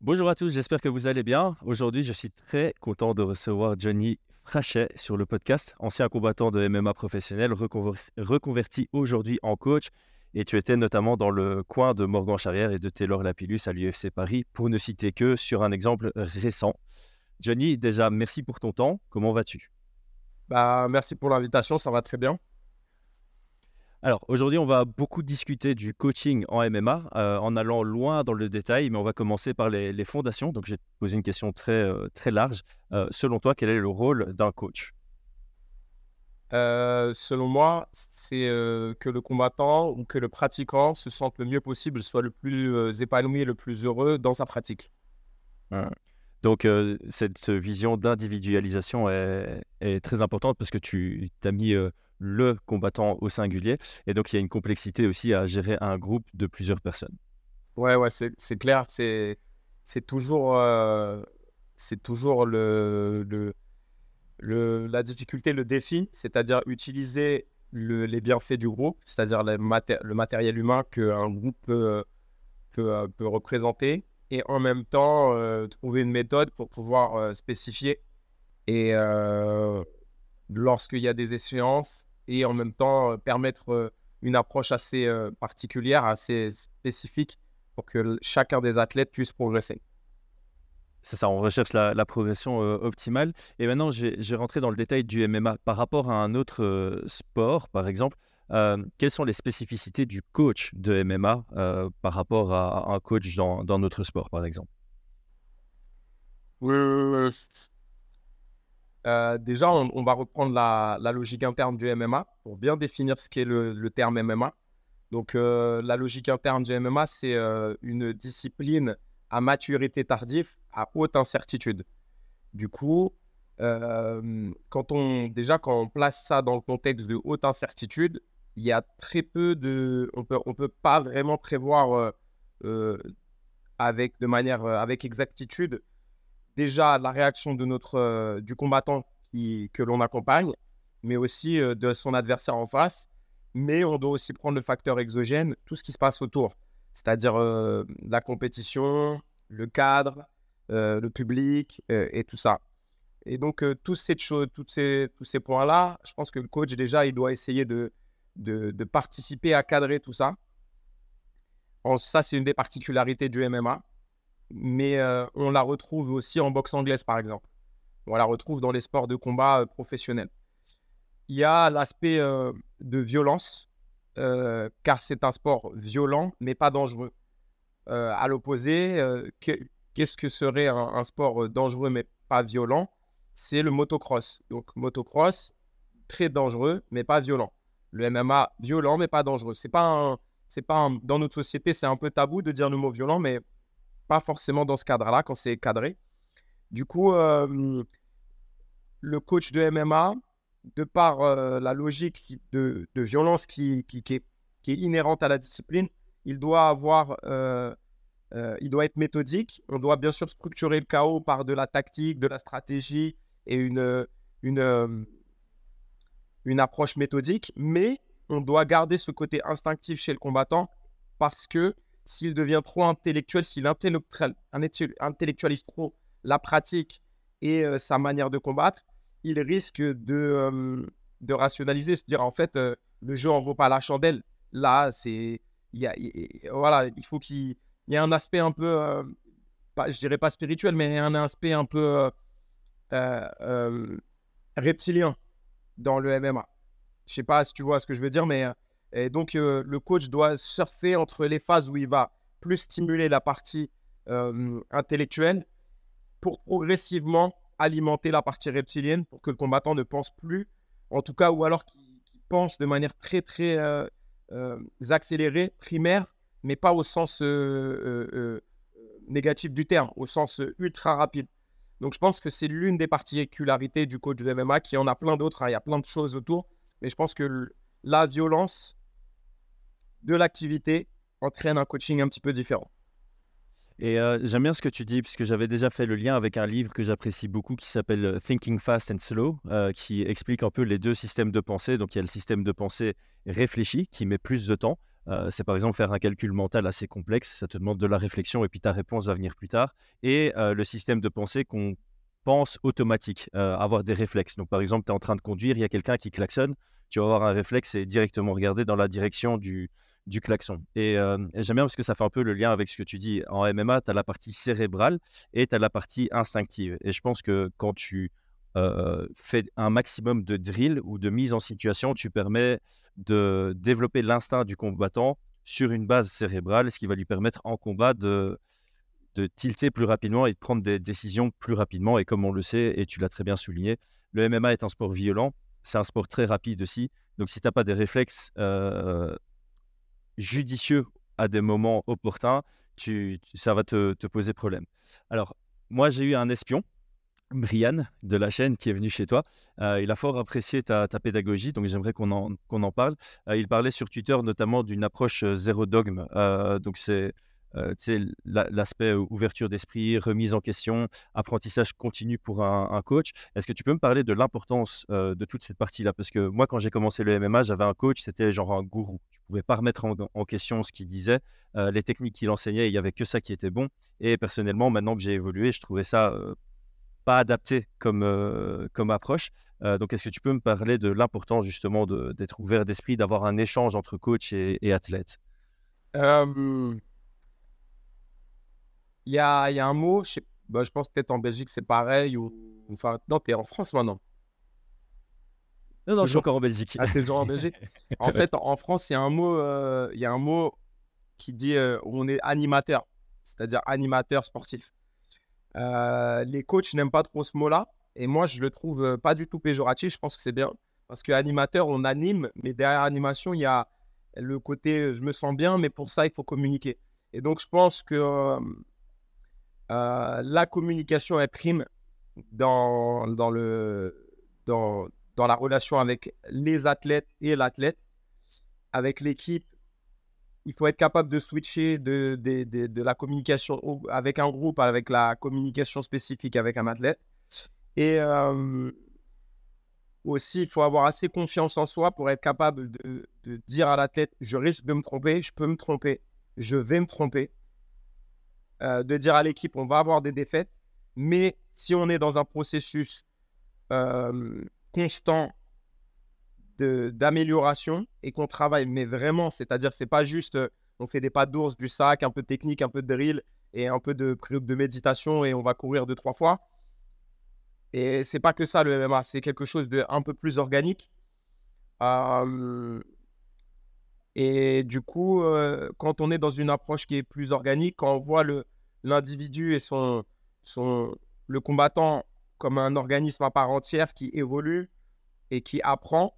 Bonjour à tous, j'espère que vous allez bien. Aujourd'hui, je suis très content de recevoir Johnny Frachet sur le podcast, ancien combattant de MMA professionnel, reconverti aujourd'hui en coach. Et tu étais notamment dans le coin de Morgan Charrière et de Taylor Lapillus à l'UFC Paris, pour ne citer que sur un exemple récent. Johnny, déjà, merci pour ton temps. Comment vas-tu? Bah, Merci pour l'invitation, ça va très bien. Alors aujourd'hui, on va beaucoup discuter du coaching en MMA euh, en allant loin dans le détail, mais on va commencer par les, fondations. Donc, te poser une question très, euh, très large. Euh, selon toi, quel est le rôle d'un coach? Selon moi, c'est que le combattant ou que le pratiquant se sente le mieux possible, soit le plus épanoui et le plus heureux dans sa pratique. Donc, cette vision d'individualisation est, est, très importante parce que tu as mis le combattant au singulier. Et donc, il y a une complexité aussi à gérer un groupe de plusieurs personnes. Ouais, ouais, c'est clair. C'est toujours, euh, c'est toujours le, le, la difficulté, le défi, c'est-à-dire utiliser les bienfaits du groupe, c'est-à-dire le matériel humain qu'un groupe peut, peut, peut, représenter, et en même temps euh, trouver une méthode pour pouvoir euh, spécifier. Et lorsqu'il y a des échéances, et en même temps euh, permettre euh, une approche assez euh, particulière, assez spécifique pour que chacun des athlètes puisse progresser. C'est ça, on recherche la, progression optimale. Et maintenant, j'ai rentré dans le détail du MMA. Par rapport à un autre sport, par exemple, quelles sont les spécificités du coach de MMA par rapport à, un coach dans, dans, notre sport, par exemple? Oui, euh, déjà, on, va reprendre la, logique interne du MMA pour bien définir ce qu'est le, terme MMA. Donc, euh, la logique interne du MMA, c'est euh, une discipline à maturité tardive, à haute incertitude. Du coup, quand on, déjà, quand on place ça dans le contexte de haute incertitude, il y a très peu de. On peut, ne on peut pas vraiment prévoir avec, de manière, avec exactitude déjà la réaction de notre, euh, du combattant que l'on accompagne, mais aussi euh, de son adversaire en face. Mais on doit aussi prendre le facteur exogène, tout ce qui se passe autour, c'est-à-dire euh, la compétition, le cadre, le public et tout ça. Et donc, tous, ces points-là, je pense que le coach, déjà, il doit essayer de, de participer à cadrer tout ça. ça, c'est une des particularités du MMA mais euh, on la retrouve aussi en boxe anglaise, par exemple. On la retrouve dans les sports de combat euh, professionnels. Il y a l'aspect euh, de violence, car c'est un sport violent, mais pas dangereux. à l'opposé, qu'est-ce que serait un, sport dangereux, mais pas violent? C'est le motocross. Donc, motocross, très dangereux, mais pas violent. Le MMA, violent, mais pas dangereux. C'est pas c'est pas dans notre société, c'est un peu tabou de dire le mot violent, mais pas forcément dans ce cadre-là, quand c'est cadré. Du coup, le coach de MMA, de par la logique de, violence qui, qui, est, qui, est, inhérente à la discipline, il doit avoir, il doit être méthodique. On doit bien sûr structurer le chaos par de la tactique, de la stratégie et une, une approche méthodique, mais on doit garder ce côté instinctif chez le combattant parce que s'il devient trop intellectuel, s'il intellectualise trop la pratique et euh, sa manière de combattre, il risque de, euh, de rationaliser, se dire en fait, euh, le jeu en vaut pas la chandelle. Là, c'est. voilà, il faut qu'il y ait un aspect un peu, pas, je dirais pas spirituel, mais un aspect un peu reptilien dans le MMA. Je sais pas si tu vois ce que je veux dire, mais et donc, euh, le coach doit surfer entre les phases où il va plus stimuler la partie euh, intellectuelle pour progressivement alimenter la partie reptilienne pour que le combattant ne pense plus, en tout cas, ou alors qu'il pense de manière très, très euh, accélérée, primaire, mais pas au sens négatif du terme, au sens ultra rapide. Donc, je pense que c'est l'une des particularités du coach de MMA, qui en a plein d'autres, hein. il y a plein de choses autour, mais je pense que la violence de l'activité entraîne un coaching un petit peu différent. Et euh, j'aime bien ce que tu dis, puisque j'avais déjà fait le lien avec un livre que j'apprécie beaucoup qui s'appelle euh, Thinking Fast and Slow, euh, qui explique un peu les deux systèmes de pensée. Donc il y a le système de pensée réfléchi qui met plus de temps, c'est par exemple faire un calcul mental assez complexe, ça te demande de la réflexion et puis ta réponse va venir plus tard. Et le système de pensée qu'on pense automatique, avoir des réflexes. Donc par exemple, tu es en train de conduire, il y a quelqu'un qui klaxonne, tu vas avoir un réflexe et directement regarder dans la direction du, du klaxon. Et, j'aime bien parce que ça fait un peu le lien avec ce que tu dis. En MMA, tu as la partie cérébrale et tu as la partie instinctive. Et je pense que quand tu fais un maximum de drill ou de mise en situation, tu permets de développer l'instinct du combattant sur une base cérébrale, ce qui va lui permettre en combat de, de tilter plus rapidement et de prendre des décisions plus rapidement. Et comme on le sait, et tu l'as très bien souligné, le MMA est un sport violent, c'est un sport très rapide aussi. Donc si tu n'as pas des réflexes judicieux à des moments opportuns, tu, ça va te, poser problème. Alors, moi, j'ai eu un espion, Brian, de la chaîne, qui est venu chez toi. Euh, il a fort apprécié ta, pédagogie, donc j'aimerais qu'on en, en parle. Euh, il parlait sur Twitter notamment d'une approche euh, zéro dogme. donc, c'est euh, l'aspect ouverture d'esprit, remise en question, apprentissage continu pour un, coach. Est-ce que tu peux me parler de l'importance de toute cette partie-là? Parce que moi, quand j'ai commencé le MMA, j'avais un coach, c'était genre un gourou. Tu pouvais pas remettre en, question ce qu'il disait, les techniques qu'il enseignait, il y avait que ça qui était bon. Et personnellement, maintenant que j'ai évolué, je trouvais ça pas adapté comme, comme approche. donc, est-ce que tu peux me parler de l'importance justement d'être ouvert d'esprit, d'avoir un échange entre coach et athlète? Il y a, y a, un mot, je, bah, je pense peut-être en Belgique c'est pareil, ou enfin, non, tu es en France maintenant. Non, non, je suis encore en Belgique. Ah, toujours en Belgique. en fait, en France, il y a un mot, euh, y a un mot qui dit euh, on est animateur, c'est-à-dire animateur sportif. Euh, les coachs n'aiment pas trop ce mot-là, et moi, je le trouve pas du tout péjoratif. Je pense que c'est bien parce que animateur, on anime, mais derrière animation, il y a le côté je me sens bien, mais pour ça, il faut communiquer. Et donc, je pense que euh, la communication est prime dans, dans, le, dans, dans la relation avec les athlètes et l'athlète. Avec l'équipe, il faut être capable de switcher de, de, de, la communication avec un groupe, avec la communication spécifique avec un athlète. Et euh, aussi, il faut avoir assez confiance en soi pour être capable de, de dire à l'athlète, je risque de me tromper, je peux me tromper, je vais me tromper. Euh, de dire à l'équipe on va avoir des défaites, mais si on est dans un processus euh, constant d'amélioration et qu'on travaille, mais vraiment, c'est-à-dire c'est pas juste euh, on fait des pas d'ours, du sac, un peu de technique, un peu de drill et un peu de, de méditation et on va courir deux, trois fois. Et c'est pas que ça le MMA, c'est quelque chose de un peu plus organique. Et du coup, euh, quand on est dans une approche qui est plus organique, quand on voit l'individu et son, son, le combattant comme un organisme à part entière qui évolue et qui apprend,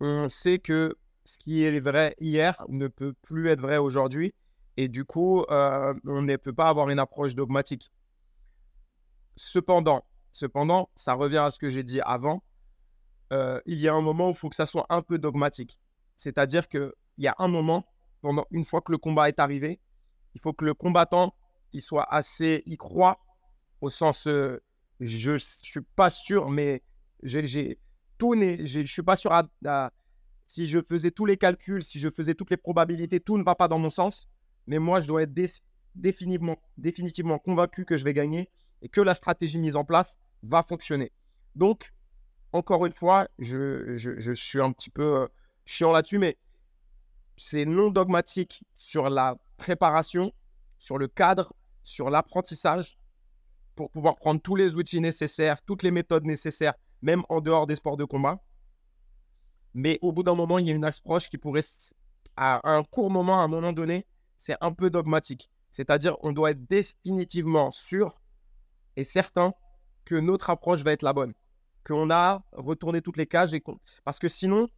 on sait que ce qui est vrai hier ne peut plus être vrai aujourd'hui. Et du coup, euh, on ne peut pas avoir une approche dogmatique. Cependant, cependant, ça revient à ce que j'ai dit avant. Euh, il y a un moment où il faut que ça soit un peu dogmatique. C'est-à-dire que il y a un moment, pendant une fois que le combat est arrivé, il faut que le combattant il soit assez, y croit au sens, euh, je suis pas sûr, mais j'ai tout, je suis pas sûr si je faisais tous les calculs, si je faisais toutes les probabilités, tout ne va pas dans mon sens. Mais moi, je dois être définitivement, définitivement convaincu que je vais gagner et que la stratégie mise en place va fonctionner. Donc, encore une fois, je, je, suis un petit peu euh, chiant là-dessus, mais c'est non dogmatique sur la préparation, sur le cadre, sur l'apprentissage pour pouvoir prendre tous les outils nécessaires, toutes les méthodes nécessaires, même en dehors des sports de combat. Mais au bout d'un moment, il y a une approche qui pourrait, à un court moment, à un moment donné, c'est un peu dogmatique. C'est-à-dire, on doit être définitivement sûr et certain que notre approche va être la bonne. Qu'on a retourné toutes les cages. Et Parce que sinon,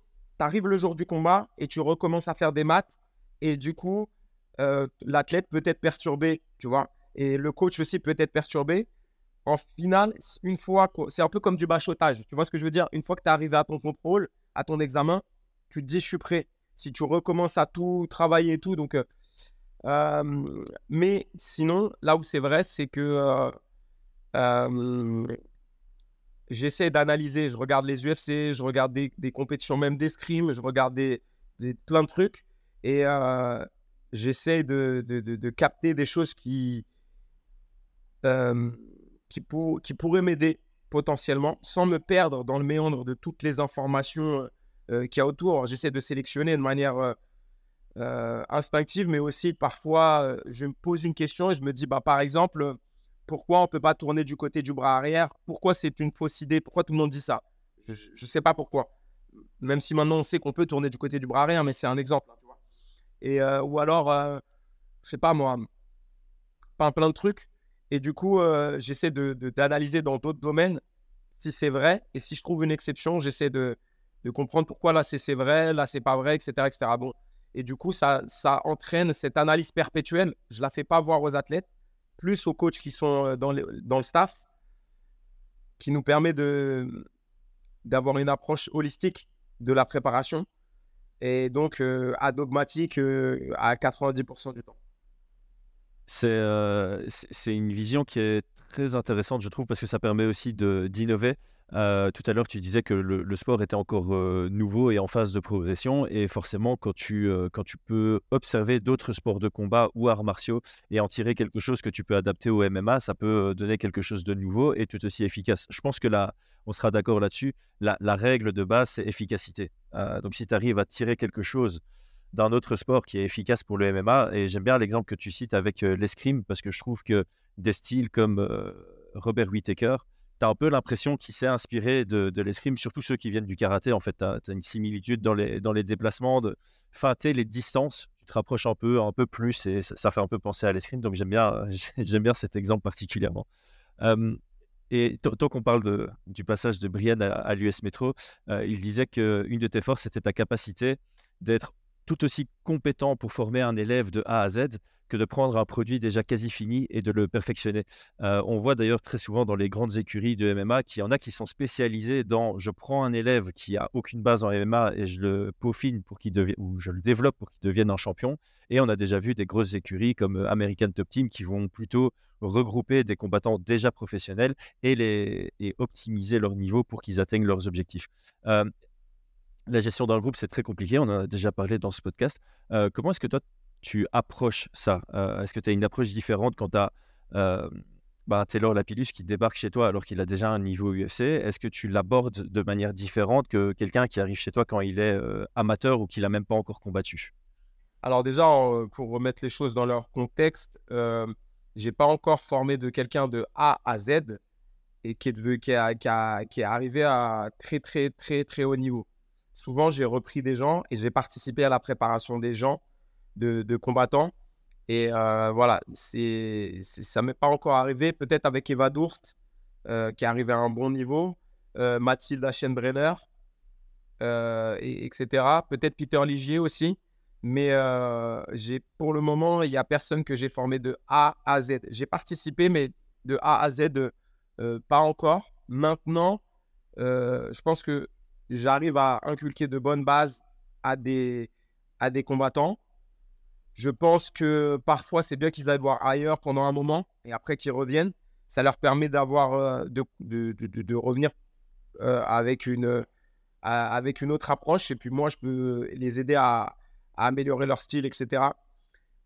tu le jour du combat et tu recommences à faire des maths. Et du coup, euh, l'athlète peut être perturbé, tu vois. Et le coach aussi peut être perturbé. En finale, une fois, c'est un peu comme du bachotage. Tu vois ce que je veux dire? Une fois que tu es arrivé à ton contrôle, à ton examen, tu te dis, je suis prêt. Si tu recommences à tout travailler et tout, donc. Euh, euh, mais sinon, là où c'est vrai, c'est que j'essaie d'analyser. Je regarde les UFC, je regarde des, compétitions, même des scrims, je regarde des, plein de trucs. Et j'essaie de, capter des choses qui, qui, pour, qui pourraient m'aider potentiellement, sans me perdre dans le méandre de toutes les informations qu'il y a autour. J'essaie de sélectionner de manière instinctive, mais aussi parfois, je me pose une question et je me dis, bah, par exemple, pourquoi on ne peut pas tourner du côté du bras arrière? Pourquoi c'est une fausse idée? Pourquoi tout le monde dit ça? Je ne sais pas pourquoi. Même si maintenant on sait qu'on peut tourner du côté du bras arrière, mais c'est un exemple. Hein. Et, ou alors, je je sais pas moi, pas plein de trucs. Et du coup, j'essaie d'analyser de, dans d'autres domaines si c'est vrai. Et si je trouve une exception, j'essaie de, de comprendre pourquoi là c'est vrai, là c'est pas vrai, etc. etc. Bon. Et du coup, ça, ça entraîne cette analyse perpétuelle. Je la fais pas voir aux athlètes, plus aux coachs qui sont dans, dans le staff, qui nous permet d'avoir une approche holistique de la préparation et donc adogmatique à 90% du temps. C'est une vision qui est très intéressante, je trouve, parce que ça permet aussi d'innover. Euh, tout à l'heure, tu disais que le, sport était encore euh, nouveau et en phase de progression. Et forcément, quand tu, euh, quand tu peux observer d'autres sports de combat ou arts martiaux et en tirer quelque chose que tu peux adapter au MMA, ça peut donner quelque chose de nouveau et tout aussi efficace. Je pense que là, on sera d'accord là-dessus. La, règle de base, c'est efficacité. donc, si tu arrives à tirer quelque chose d'un autre sport qui est efficace pour le MMA, et j'aime bien l'exemple que tu cites avec l'escrime, parce que je trouve que des styles comme Robert Whittaker, tu as un peu l'impression qu'il s'est inspiré de, de l'escrime, surtout ceux qui viennent du karaté. En fait, tu as, une similitude dans les, déplacements, de feinter les distances. Tu te rapproches un peu, un peu plus et ça, fait un peu penser à l'escrime. Donc, j'aime bien, bien cet exemple particulièrement. et tant qu'on parle du passage de Brian à, l'US Metro, euh, il disait qu'une de tes forces, c'était ta capacité d'être tout aussi compétent pour former un élève de A à Z que de prendre un produit déjà quasi fini et de le perfectionner. Euh, on voit d'ailleurs très souvent dans les grandes écuries de MMA qu'il y en a qui sont spécialisés dans je prends un élève qui a aucune base en MMA et je le peaufine pour qu'il devienne ou je le développe pour qu'il devienne un champion. Et on a déjà vu des grosses écuries comme euh, American Top Team qui vont plutôt regrouper des combattants déjà professionnels et, les, et optimiser leur niveau pour qu'ils atteignent leurs objectifs. Euh, la gestion d'un groupe, c'est très compliqué. On en a déjà parlé dans ce podcast. comment est-ce que toi, tu approches ça? Euh, Est-ce que tu as une approche différente quand tu as euh, bah, Taylor Lapillus qui débarque chez toi alors qu'il a déjà un niveau UFC Est-ce que tu l'abordes de manière différente que quelqu'un qui arrive chez toi quand il est euh, amateur ou qu'il n'a même pas encore combattu? Alors déjà, pour remettre les choses dans leur contexte, euh, j'ai pas encore formé de quelqu'un de A à Z et qui est, qui, qui est arrivé à très très très très haut niveau. Souvent, j'ai repris des gens et j'ai participé à la préparation des gens de, combattants. Et euh, voilà, ça m'est pas encore arrivé. Peut-être avec Eva Dourst, euh, qui est arrivé à un bon niveau, euh, Mathilde Aschenbrenner, et, etc. Peut-être Peter Ligier aussi. Mais j'ai, pour le moment, il n'y a personne que j'ai formé de A à Z. J'ai participé, mais de A à Z, pas encore. Maintenant, je pense que j'arrive à inculquer de bonnes bases à des, à des combattants. Je pense que parfois, c'est bien qu'ils aillent voir ailleurs pendant un moment et après qu'ils reviennent. Ça leur permet d'avoir, euh, de, de, de, revenir euh, avec, une, avec une autre approche. Et puis moi, je peux les aider à, améliorer leur style, etc.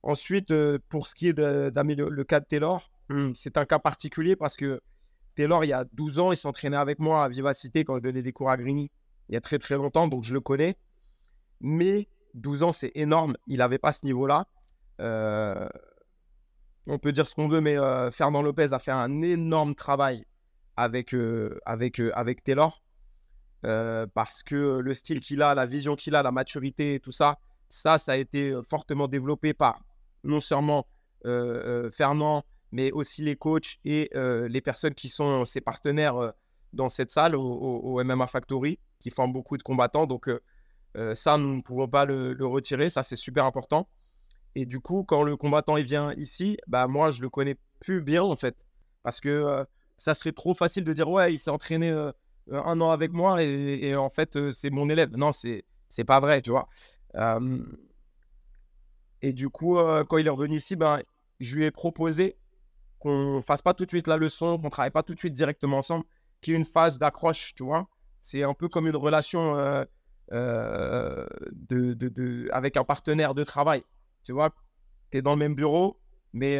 Ensuite, euh, pour ce qui est d'améliorer le cas de Taylor, hmm, c'est un cas particulier parce que Taylor, il y a 12 ans, il s'entraînait avec moi à Vivacité quand je donnais des cours à Grigny. Il y a très très longtemps, donc je le connais. Mais 12 ans, c'est énorme. Il n'avait pas ce niveau-là. Euh, on peut dire ce qu'on veut, mais euh, Fernand Lopez a fait un énorme travail avec, euh, Taylor. parce que le style qu'il a, la vision qu'il a, la maturité, tout ça, ça, ça a été fortement développé par non seulement Fernand, mais aussi les coachs et les personnes qui sont ses partenaires dans cette salle, au, MMA Factory, qui forment beaucoup de combattants. Donc, euh, ça, nous ne pouvons pas le, retirer. Ça, c'est super important. Et du coup, quand le combattant il vient ici, bah moi, je le connais plus bien en fait, parce que euh, ça serait trop facile de dire ouais, il s'est entraîné euh, un an avec moi et, en fait c'est mon élève. Non, c'est c'est pas vrai, tu vois. et du coup, quand il est revenu ici, ben je lui ai proposé qu'on fasse pas tout de suite la leçon, qu'on travaille pas tout de suite directement ensemble, qu'il y ait une phase d'accroche, tu vois. C'est un peu comme une relation de, de, de, avec un partenaire de travail. Tu vois, tu es dans le même bureau, mais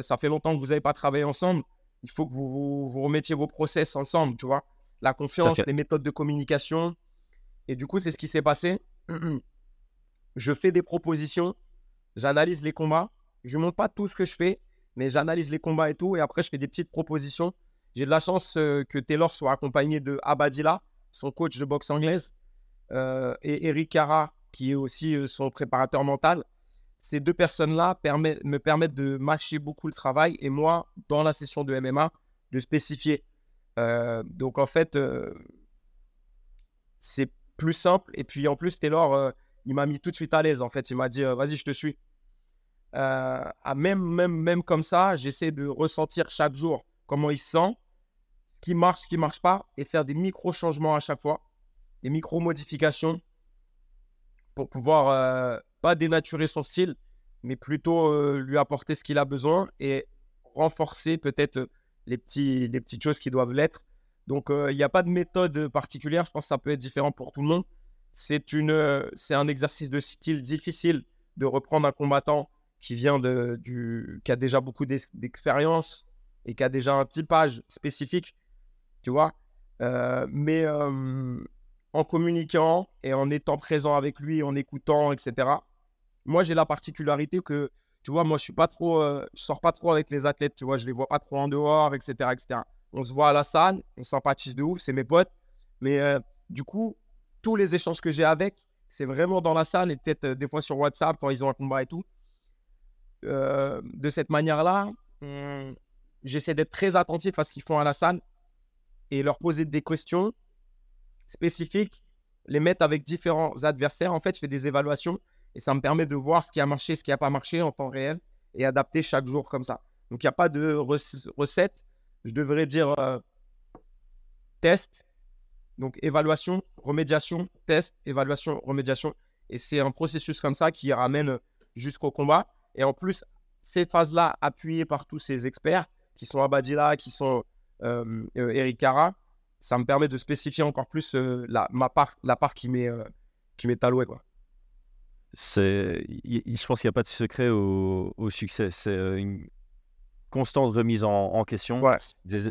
ça fait longtemps que vous n'avez pas travaillé ensemble. Il faut que vous, vous, remettiez vos process ensemble, tu vois. La confiance, les méthodes de communication. Et du coup, c'est ce qui s'est passé. Je fais des propositions, j'analyse les combats. Je ne montre pas tout ce que je fais, mais j'analyse les combats et tout. Et après, je fais des petites propositions. J'ai de la chance que Taylor soit accompagné de Abadila, son coach de boxe anglaise, et Eric Cara, qui est aussi son préparateur mental ces deux personnes-là me permettent de mâcher beaucoup le travail et moi, dans la session de MMA, de spécifier. Euh, donc en fait, euh, c'est plus simple. Et puis en plus, Taylor, euh, il m'a mis tout de suite à l'aise. En fait, il m'a dit, vas-y, je te suis. à même, même, même comme ça, j'essaie de ressentir chaque jour comment il se sent, qui marche, qui marche pas, et faire des micro-changements à chaque fois, des micro-modifications pour pouvoir pas dénaturer son style, mais plutôt euh, lui apporter ce qu'il a besoin et renforcer peut-être euh, les, les petites choses qui doivent l'être. Donc, euh, il n'y a pas de méthode particulière. Je pense que ça peut être différent pour tout le monde. C'est un exercice de style difficile de reprendre un combattant qui vient de, du, qui a déjà beaucoup d'expérience et qui a déjà un typage spécifique, tu vois. mais en communiquant et en étant présent avec lui, en écoutant, etc., moi, j'ai la particularité que, tu vois, moi, je suis pas trop, euh, je sors pas trop avec les athlètes, tu vois, je les vois pas trop en dehors, etc., etc. On se voit à la salle, on sympathise de ouf, c'est mes potes. Mais euh, du coup, tous les échanges que j'ai avec, c'est vraiment dans la salle et peut-être euh, des fois sur WhatsApp quand ils ont un combat et tout. de cette manière-là, hmm, j'essaie d'être très attentif à ce qu'ils font à la salle et leur poser des questions spécifiques, les mettre avec différents adversaires. En fait, je fais des évaluations et ça me permet de voir ce qui a marché, ce qui n'a pas marché en temps réel et adapter chaque jour comme ça. Donc, il n'y a pas de recette. Je devrais dire euh, test, donc évaluation, remédiation, test, évaluation, remédiation. Et c'est un processus comme ça qui ramène jusqu'au combat. Et en plus, ces phases-là, appuyées par tous ces experts, qui sont Abadila, qui sont Eric Cara, ça me permet de spécifier encore plus la, ma part, la part qui m'est allouée. Quoi c'est, je pense qu'il n'y a pas de secret au, succès. C'est une constante remise en, question.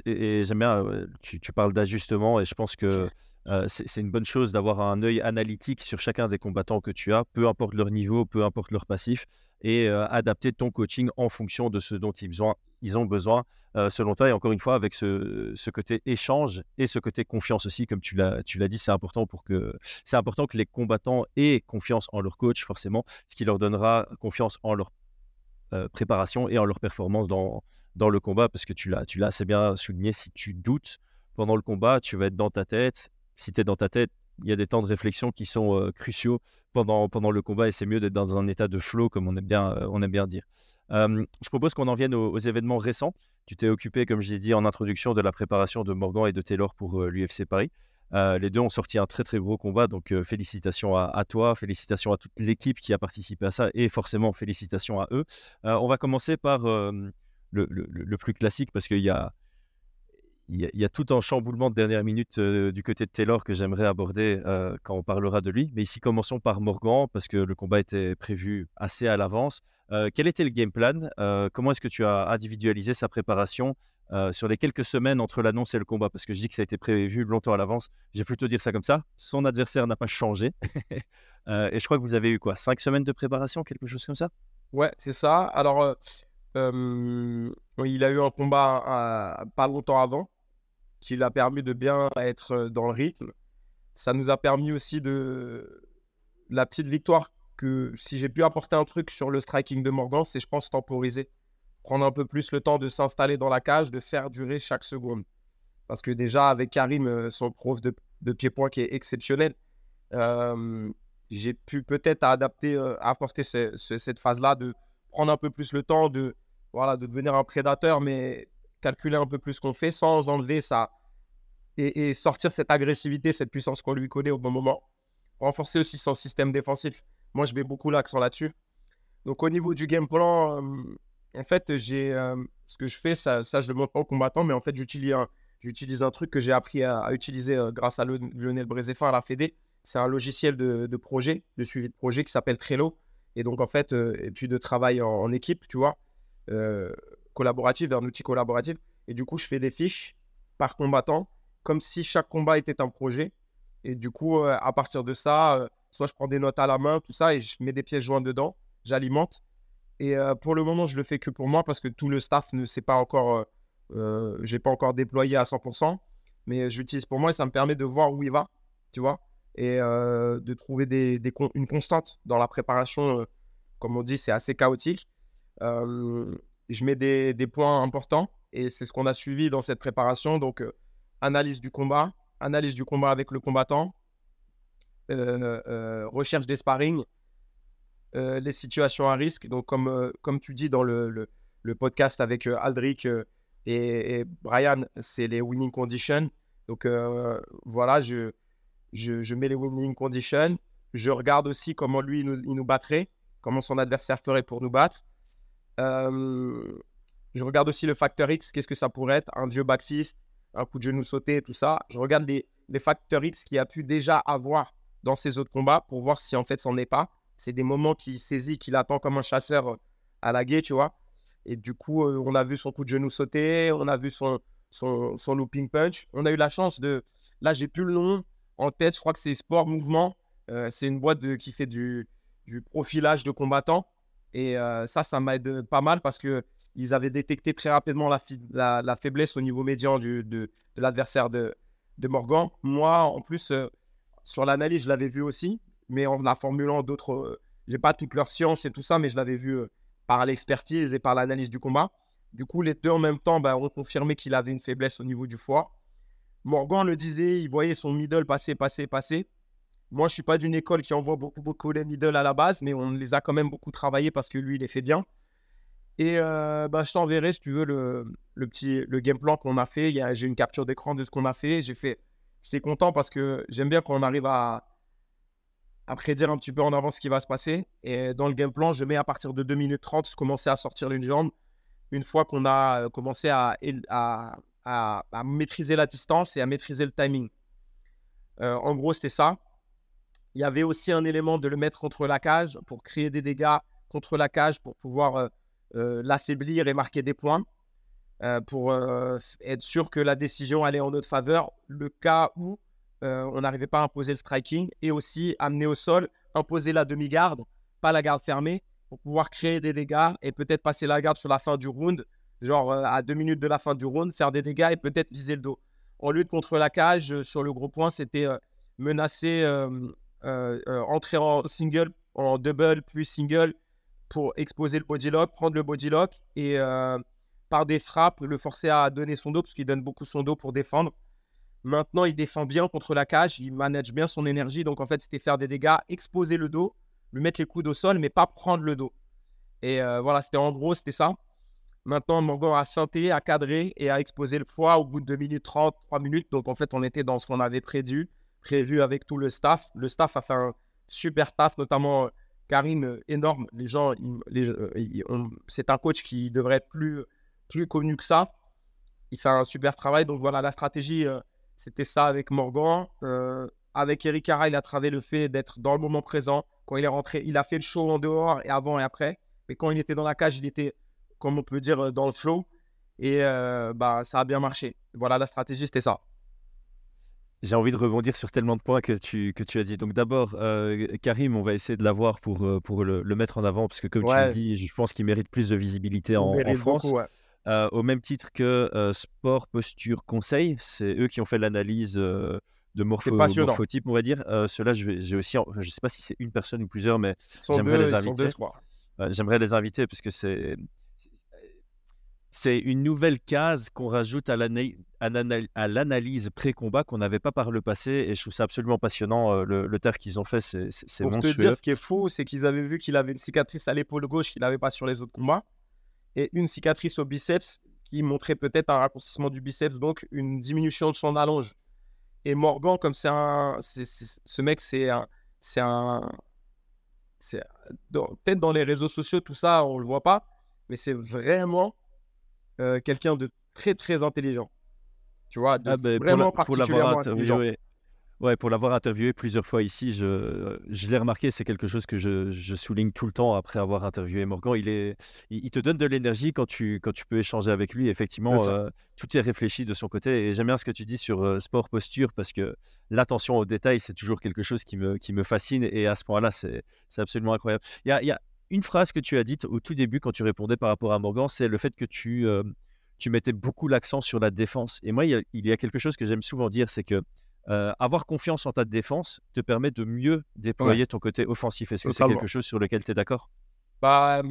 Et, j'aime bien, tu, parles d'ajustement et je pense que c'est une bonne chose d'avoir un œil analytique sur chacun des combattants que tu as, peu importe leur niveau, peu importe leur passif, et adapter ton coaching en fonction de ce dont ils, ils ont besoin selon toi. Et encore une fois, avec ce, ce, côté échange et ce côté confiance aussi, comme tu l'as, dit, c'est important pour que important que les combattants aient confiance en leur coach, forcément, ce qui leur donnera confiance en leur préparation et en leur performance dans, dans le combat, parce que tu l'as assez bien souligné. Si tu doutes pendant le combat, tu vas être dans ta tête. Si tu es dans ta tête, il y a des temps de réflexion qui sont euh, cruciaux pendant, le combat et c'est mieux d'être dans un état de flow, comme on aime bien, bien dire. je propose qu'on en vienne aux événements récents. Tu t'es occupé, comme je l'ai dit en introduction, de la préparation de Morgan et de Taylor pour euh, l'UFC Paris. Euh, les deux ont sorti un très très gros combat, donc euh, félicitations à, toi, félicitations à toute l'équipe qui a participé à ça et forcément félicitations à eux. on va commencer par le, plus classique parce qu'il y a, il y, a, tout un chamboulement de dernière minute du côté de Taylor que j'aimerais aborder quand on parlera de lui. Mais ici, commençons par Morgan parce que le combat était prévu assez à l'avance. quel était le game plan? Comment est-ce que tu as individualisé sa préparation sur les quelques semaines entre l'annonce et le combat? Parce que je dis que ça a été prévu longtemps à l'avance. J'ai plutôt dire ça comme ça. Son adversaire n'a pas changé. et je crois que vous avez eu quoi? Cinq semaines de préparation, quelque chose comme ça? Ouais, c'est ça. Alors, il a eu un combat pas longtemps avant qui l'a permis de bien être dans le rythme. Ça nous a permis aussi de la petite victoire que si j'ai pu apporter un truc sur le striking de Morgan, c'est je pense temporiser, prendre un peu plus le temps de s'installer dans la cage, de faire durer chaque seconde. Parce que déjà avec Karim, son prof de, de pied-point qui est exceptionnel, j'ai pu peut-être adapter, apporter cette phase-là de prendre un peu plus le temps de voilà de devenir un prédateur, mais calculer un peu plus ce qu'on fait sans enlever ça et, sortir cette agressivité, cette puissance qu'on lui connaît au bon moment. Renforcer aussi son système défensif. Moi, je mets beaucoup l'accent là-dessus. Donc, au niveau du game plan, euh, en fait, j'ai euh, ce que je fais, ça, ça je le montre aux combattants, mais en fait, j'utilise un, j'utilise un truc que j'ai appris à, utiliser euh, grâce à Lionel Brézéfin à la Fédé. c'est un logiciel de, projet, de suivi de projet qui s'appelle Trello. Et donc, en fait, et puis de travail en, équipe, tu vois, collaborative, un outil collaboratif. Et du coup, je fais des fiches par combattant, comme si chaque combat était un projet. Et du coup, à partir de ça, soit je prends des notes à la main, tout ça, et je mets des pièces jointes dedans, j'alimente. Et pour le moment, je le fais que pour moi parce que tout le staff ne sait pas encore, euh, n'ai pas encore déployé à 100%, mais j'utilise pour moi et ça me permet de voir où il va, tu vois, et de trouver des, des une constante dans la préparation. comme on dit, c'est assez chaotique. Je mets des, points importants et c'est ce qu'on a suivi dans cette préparation. Donc, analyse du combat, analyse du combat avec le combattant, recherche des sparring, euh, les situations à risque. Donc, comme, euh, tu dis dans le, podcast avec euh, Aldric et, Brian, c'est les winning conditions. Donc, voilà, je, mets les winning conditions. Je regarde aussi comment lui, il nous battrait, comment son adversaire ferait pour nous battre. Je regarde aussi le facteur X, qu'est-ce que ça pourrait être Un vieux backfist, un coup de genou sauté, tout ça. Je regarde les, facteurs X qu'il a pu déjà avoir dans ses autres combats pour voir si en fait c'en est pas. C'est des moments qu'il saisit, qu'il attend comme un chasseur euh, à la guet, tu vois. Et du coup, euh, on a vu son coup de genou sauter, on a vu son, son, looping punch. On a eu la chance de. Là, j'ai plus le nom en tête, je crois que c'est Sport Mouvement. Euh, c'est une boîte qui fait du, du profilage de combattants. Et ça, ça m'aide pas mal parce qu'ils avaient détecté très rapidement la, faiblesse au niveau médian du, de, l'adversaire de, de Morgan. Moi, en plus, sur l'analyse, je l'avais vu aussi mais en la formulant d'autres. Je euh, j'ai pas toute leur science et tout ça, mais je l'avais vu par l'expertise et par l'analyse du combat. Du coup, les deux en même temps bah, ont confirmé qu'il avait une faiblesse au niveau du foie. Morgan le disait, il voyait son middle passer, passer, passer. Moi, je suis pas d'une école qui envoie beaucoup, beaucoup les middle à la base, mais on les a quand même beaucoup travaillés parce que lui, il les fait bien. Et euh, bah, je t'enverrai, si tu veux, le, le, petit le game plan qu'on a fait. J'ai une capture d'écran de ce qu'on a fait. J'ai fait, j'étais content parce que j'aime bien quand on arrive à, à prédire un petit peu en avance ce qui va se passer. Et dans le game plan, je mets à partir de 2 minutes 30, commencer à sortir une jambe une fois qu'on a euh, commencé à, à, à, maîtriser la distance et à maîtriser le timing. Euh, en gros, c'était ça. Il y avait aussi un élément de le mettre contre la cage pour créer des dégâts contre la cage pour pouvoir euh, l'affaiblir et marquer des points. pour être sûr que la décision allait en notre faveur, le cas où euh, on n'arrivait pas à imposer le striking et aussi amener au sol, imposer la demi-garde, pas la garde fermée, pour pouvoir créer des dégâts et peut-être passer la garde sur la fin du round, genre euh, à deux minutes de la fin du round, faire des dégâts et peut-être viser le dos. En lutte contre la cage, euh, sur le gros point, c'était menacer, entrer en single, en double, puis single pour exposer le body lock, prendre le body lock et par des frappes, le forcer à donner son dos parce qu'il donne beaucoup son dos pour défendre. Maintenant, il défend bien contre la cage, il manage bien son énergie. Donc, en fait, c'était faire des dégâts, exposer le dos, lui mettre les coudes au sol, mais pas prendre le dos. Et euh, voilà, c'était en gros, c'était ça. Maintenant, Morgan a chanté, a cadré et a exposé le foie au bout de 2 minutes 30, 3 minutes. Donc, en fait, on était dans ce qu'on avait prévu, prévu avec tout le staff. Le staff a fait un super taf, notamment euh, Karim, euh, énorme. Les gens, c'est un coach qui devrait être plus, plus connu que ça. Il fait un super travail. Donc, voilà, la stratégie c'était ça avec Morgan. Euh, avec Eric Cara, il a travaillé le fait d'être dans le moment présent. Quand il est rentré, il a fait le show en dehors et avant et après. Mais quand il était dans la cage, il était, comme on peut dire, euh, dans le flow. Et euh, bah, ça a bien marché. Voilà, la stratégie, c'était ça. J'ai envie de rebondir sur tellement de points que tu, que tu as dit. Donc d'abord, Karim, on va essayer de l'avoir pour, pour le, mettre en avant, parce que comme tu l'as dit, je pense qu'il mérite plus de visibilité en, France. Euh, au même titre que euh, Sport Posture Conseil, c'est eux qui ont fait l'analyse euh, de morpho morphotype, on va dire. Ceux-là, j'ai aussi, je ne sais pas si c'est une personne ou plusieurs, mais j'aimerais les inviter. j'aimerais les inviter parce que c'est c'est une nouvelle case qu'on rajoute à l'analyse pré-combat qu'on n'avait pas par le passé et je trouve ça absolument passionnant. Le, le taf qu'ils ont fait, c'est monstrueux. Pour te dire, ce qui est fou, c'est qu'ils avaient vu qu'il avait une cicatrice à l'épaule gauche qu'il n'avait pas sur les autres combats et une cicatrice au biceps qui montrait peut-être un raccourcissement du biceps, donc une diminution de son allonge. Et Morgan, comme c'est un. ce mec, c'est un. C'est un. Peut-être dans les réseaux sociaux, tout ça, on le voit pas, mais c'est vraiment euh, quelqu'un de très, très intelligent. Tu vois, de ah ben, vraiment particulièrement intelligent. Ouais, pour l'avoir interviewé plusieurs fois ici, je, je l'ai remarqué, c'est quelque chose que je, je, souligne tout le temps après avoir interviewé Morgan. Il, est, il, te donne de l'énergie quand tu, quand tu peux échanger avec lui. Effectivement, euh, tout est réfléchi de son côté. Et j'aime bien ce que tu dis sur euh, sport posture parce que l'attention aux détails, c'est toujours quelque chose qui me, qui me fascine. Et à ce point-là, c'est absolument incroyable. Il y a, y a, une phrase que tu as dite au tout début quand tu répondais par rapport à Morgan, c'est le fait que tu, euh, tu mettais beaucoup l'accent sur la défense. Et moi, il y a, il y a quelque chose que j'aime souvent dire, c'est que euh, avoir confiance en ta défense te permet de mieux déployer ton côté offensif. Est-ce que c'est quelque chose sur lequel tu es d'accord? Bah,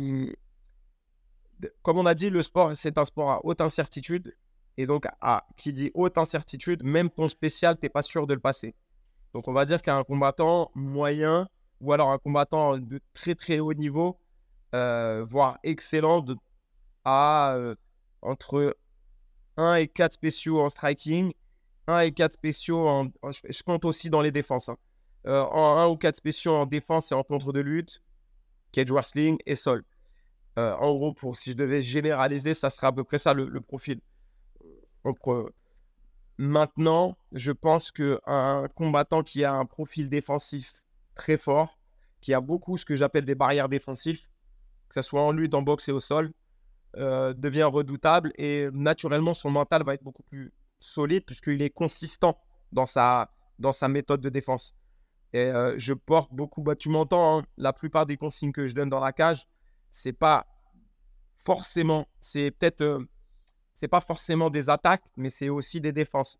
Comme on a dit, le sport, c'est un sport à haute incertitude. Et donc, à, qui dit haute incertitude, même ton spécial, tu n'es pas sûr de le passer. Donc, on va dire qu'un combattant moyen ou alors un combattant de très très haut niveau, euh, voire excellent, à euh, entre 1 et 4 spéciaux en striking 1 et 4 spéciaux, en, je, compte aussi dans les défenses. Hein. Euh, en 1 ou 4 spéciaux en défense et en contre de lutte, cage wrestling et sol. En gros, pour, si je devais généraliser, ça serait à peu près ça le, profil. maintenant, je pense qu'un combattant qui a un profil défensif très fort, qui a beaucoup ce que j'appelle des barrières défensives, que ce soit en lutte, en boxe et au sol, euh, devient redoutable et naturellement son mental va être beaucoup plus solide puisqu'il est consistant dans sa, dans sa méthode de défense. Et euh, je porte beaucoup, bah, tu m'entends, hein, la plupart des consignes que je donne dans la cage, c'est pas forcément, c'est peut-être, euh, c'est pas forcément des attaques, mais c'est aussi des défenses.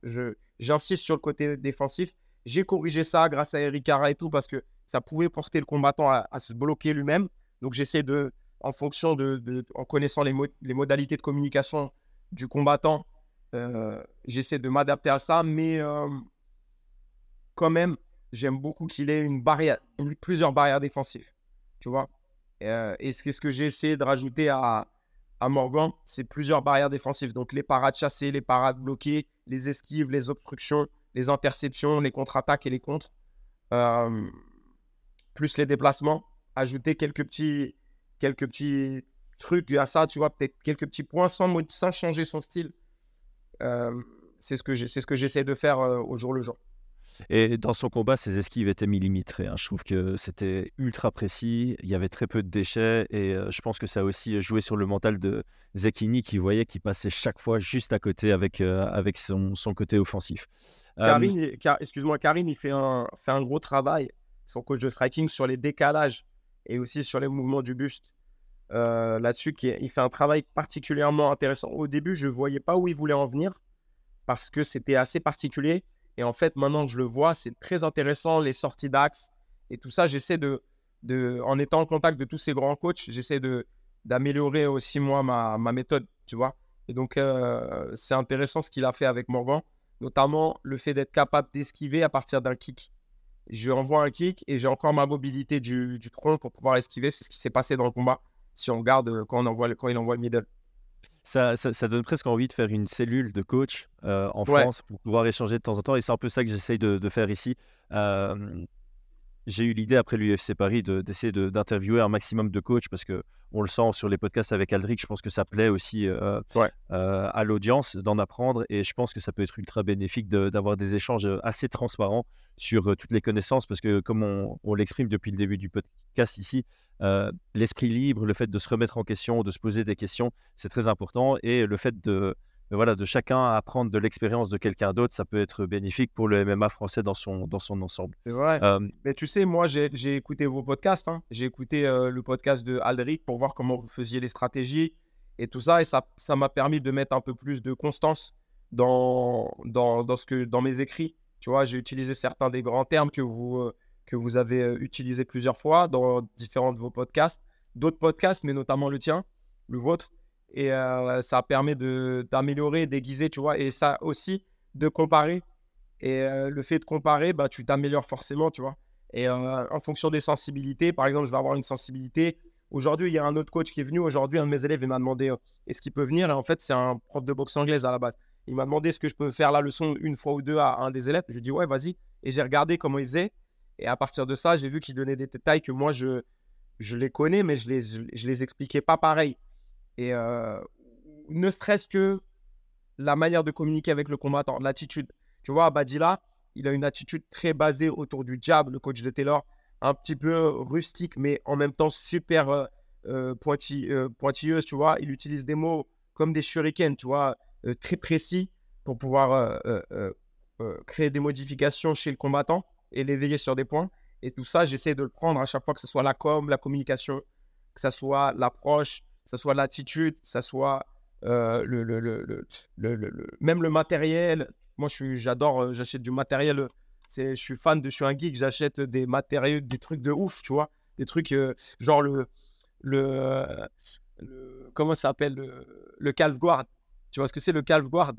J'insiste sur le côté défensif. J'ai corrigé ça grâce à Eric Cara et tout parce que ça pouvait porter le combattant à, se bloquer lui-même. Donc j'essaie de, en fonction de, en connaissant les, les modalités de communication du combattant, euh, j'essaie de m'adapter à ça, mais euh, quand même, j'aime beaucoup qu'il ait une barrière, plusieurs barrières défensives. Tu vois euh, Et ce, ce que j'ai essayé de rajouter à, à Morgan, c'est plusieurs barrières défensives. Donc les parades chassées, les parades bloquées, les esquives, les obstructions, les interceptions, les contre-attaques et les contres. plus les déplacements. Ajouter quelques petits, quelques petits trucs à ça, tu vois, peut-être quelques petits points sans, sans changer son style c'est ce que c'est ce que j'essaie de faire au jour le jour. Et dans son combat, ses esquives étaient millimétrées. Hein. Je trouve que c'était ultra précis. Il y avait très peu de déchets. Et je pense que ça a aussi joué sur le mental de Zekini qui voyait qu'il passait chaque fois juste à côté avec, avec son, son, côté offensif. Karine, excuse-moi, Karine, il fait un, fait un gros travail, son coach de striking, sur les décalages et aussi sur les mouvements du buste. Euh, là-dessus. Qui il fait un travail particulièrement intéressant. Au début, je ne voyais pas où il voulait en venir parce que c'était assez particulier. Et en fait, maintenant que je le vois, c'est très intéressant, les sorties d'axe et tout ça. J'essaie de, de, en étant en contact de tous ces grands coachs, j'essaie de, d'améliorer aussi moi ma, ma, méthode, tu vois. Et donc, euh, c'est intéressant ce qu'il a fait avec Morgan, notamment le fait d'être capable d'esquiver à partir d'un kick. Je envoie un kick et j'ai encore ma mobilité du, du tronc pour pouvoir esquiver. C'est ce qui s'est passé dans le combat si on regarde euh, quand, on envoie, quand il envoie le middle. Ça, ça, donne presque envie de faire une cellule de coach euh, en France pour pouvoir échanger de temps en temps. Et c'est un peu ça que j'essaye de, de, faire ici. Euh, j'ai eu l'idée après l'UFC Paris d'essayer d'interviewer un maximum de coachs parce que on le sent sur les podcasts avec Aldric. Je pense que ça plaît aussi euh, euh, à l'audience d'en apprendre et je pense que ça peut être ultra bénéfique d'avoir des échanges assez transparents sur euh, toutes les connaissances parce que comme on, on l'exprime depuis le début du podcast ici, l'esprit libre, le fait de se remettre en question, de se poser des questions, c'est très important et le fait de voilà, de chacun apprendre de l'expérience de quelqu'un d'autre, ça peut être bénéfique pour le MMA français dans son, dans son ensemble. C'est vrai. Mais tu sais, moi, j'ai écouté vos podcasts. Hein. J'ai écouté le podcast de Aldric pour voir comment vous faisiez les stratégies et tout ça. Et ça m'a permis de mettre un peu plus de constance dans, dans, dans, ce que, dans mes écrits. Tu vois, j'ai utilisé certains des grands termes que vous, que vous avez utilisés plusieurs fois dans différents de vos podcasts. D'autres podcasts, mais notamment le tien, le vôtre et euh, ça permet d'améliorer, d'aiguiser, tu vois, et ça aussi de comparer. Et euh, le fait de comparer, bah, tu t'améliores forcément, tu vois. Et euh, en fonction des sensibilités, par exemple, je vais avoir une sensibilité. Aujourd'hui, il y a un autre coach qui est venu. Aujourd'hui, un de mes élèves, il m'a demandé est-ce qu'il peut venir? Et en fait, c'est un prof de boxe anglaise à la base. Il m'a demandé est-ce que je peux faire la leçon une fois ou deux à un des élèves? Je lui ai dit ouais, vas-y. Et j'ai regardé comment il faisait. Et à partir de ça, j'ai vu qu'il donnait des détails que moi, je, je les connais, mais je les, je les expliquais pas pareil. Et ne serait-ce que la manière de communiquer avec le combattant, l'attitude. Tu vois, Badila, il a une attitude très basée autour du jab, le coach de Taylor, un petit peu rustique, mais en même temps super euh, euh, euh, pointilleuse, tu vois. Il utilise des mots comme des shurikens, tu vois, très précis pour pouvoir créer des modifications chez le combattant et l'éveiller sur des points. Et tout ça, j'essaie de le prendre à chaque fois que ce soit la com, la communication, que ce soit l'approche, ce soit l'attitude, ce soit le, le, le, le, même le matériel. Moi, j'adore, j'achète du matériel. je suis fan de, je suis un geek, j'achète des matériaux, des trucs de ouf, tu vois. Des trucs genre le, le, comment ça s'appelle, le, le calf guard. Tu vois ce que c'est le calf guard?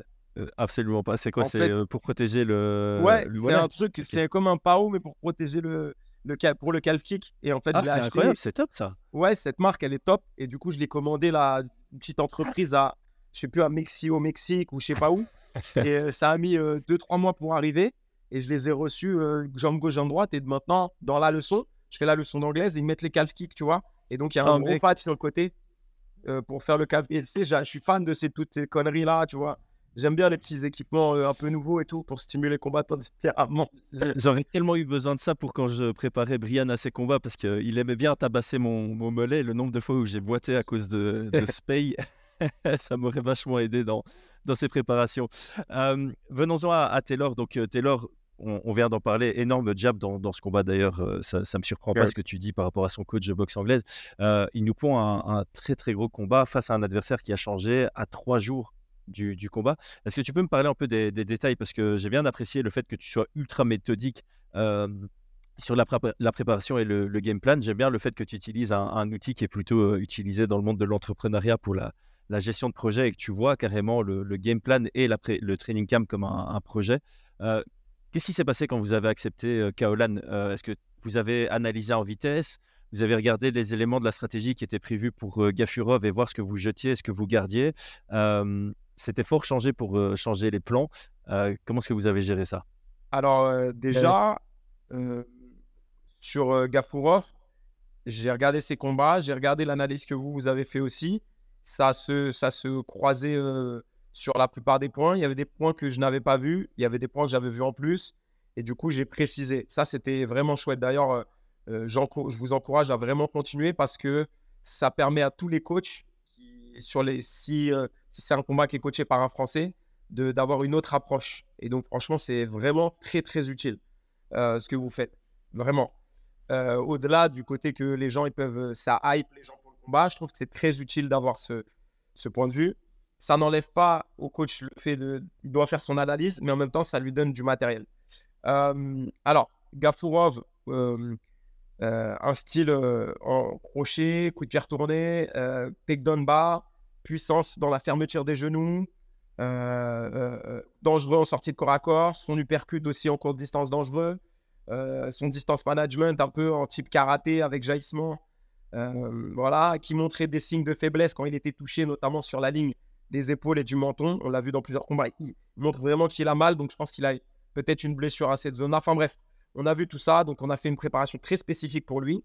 Absolument pas. C'est quoi? C'est pour protéger le. Ouais, c'est un truc, c'est comme un pao, mais pour protéger le, le pour le calf kick. Et en fait, ah, c'est incroyable, c'est top ça. Ouais, cette marque, elle est top. Et du coup, je l'ai commandé là, une petite entreprise à, je sais plus, à Mexico, au Mexique ou je sais pas où. et ça a mis 2-3 mois pour arriver. Et je les ai reçus jambe gauche, jambe droite. Et maintenant, dans la leçon, je fais la leçon d'anglaise, ils mettent les calf kicks, tu vois. Et donc, il y a un gros pad sur le côté pour faire le calf. Et tu sais, je suis fan de ces, toutes ces conneries-là, tu vois. J'aime bien les petits équipements un peu nouveaux et tout pour stimuler les combattants différemment. J'aurais tellement eu besoin de ça pour quand je préparais Brian à ses combats parce qu'il aimait bien tabasser mon, mon, mollet. Le nombre de fois où j'ai boité à cause de, de Spay, ça m'aurait vachement aidé dans, dans ses préparations. venons-en à, Taylor. Donc, Taylor, on, vient d'en parler, énorme jab dans, ce combat d'ailleurs, euh, ça, ne me surprend pas ce que tu dis par rapport à son coach de boxe anglaise. Euh, il nous pond un, très très gros combat face à un adversaire qui a changé à trois jours du, combat. Est-ce que tu peux me parler un peu des, détails? Parce que j'ai bien apprécié le fait que tu sois ultra méthodique sur la, préparation et le, game plan. J'aime bien le fait que tu utilises un, outil qui est plutôt utilisé dans le monde de l'entrepreneuriat pour la, gestion de projet et que tu vois carrément le, game plan et le training camp comme un, projet. Qu'est-ce qui s'est passé quand vous avez accepté Kaolan? Est-ce que vous avez analysé en vitesse? Vous avez regardé les éléments de la stratégie qui étaient prévus pour Gafurov et voir ce que vous jetiez, ce que vous gardiez? C'était fort changé pour changer les plans. comment est-ce que vous avez géré ça? Alors déjà, sur Gafurov, j'ai regardé ses combats, j'ai regardé l'analyse que vous, vous avez fait aussi. Ça se, ça se croisait sur la plupart des points. Il y avait des points que je n'avais pas vus, il y avait des points que j'avais vus en plus. Et du coup, j'ai précisé. Ça, c'était vraiment chouette. D'ailleurs, euh, je vous encourage à vraiment continuer parce que ça permet à tous les coachs, sur les, si, euh, si c'est un combat qui est coaché par un Français, d'avoir une autre approche. Et donc, franchement, c'est vraiment très, très utile ce que vous faites. Vraiment. Au-delà du côté que les gens, ils peuvent, ça hype les gens pour le combat, je trouve que c'est très utile d'avoir ce, ce point de vue ça n'enlève pas au coach le fait de. Il doit faire son analyse, mais en même temps, ça lui donne du matériel. Euh, alors, euh, euh, un style en crochet, coup de pied retourné, takedown bas, puissance dans la fermeture des genoux, dangereux en sortie de corps à corps, son uppercut aussi en courte distance dangereux, son distance management un peu en type karaté avec jaillissement. voilà, qui montrait des signes de faiblesse quand il était touché, notamment sur la ligne des épaules et du menton. On l'a vu dans plusieurs combats. Il montre vraiment qu'il a mal, donc je pense qu'il a peut-être une blessure à cette zone. Enfin bref, on a vu tout ça, donc on a fait une préparation très spécifique pour lui.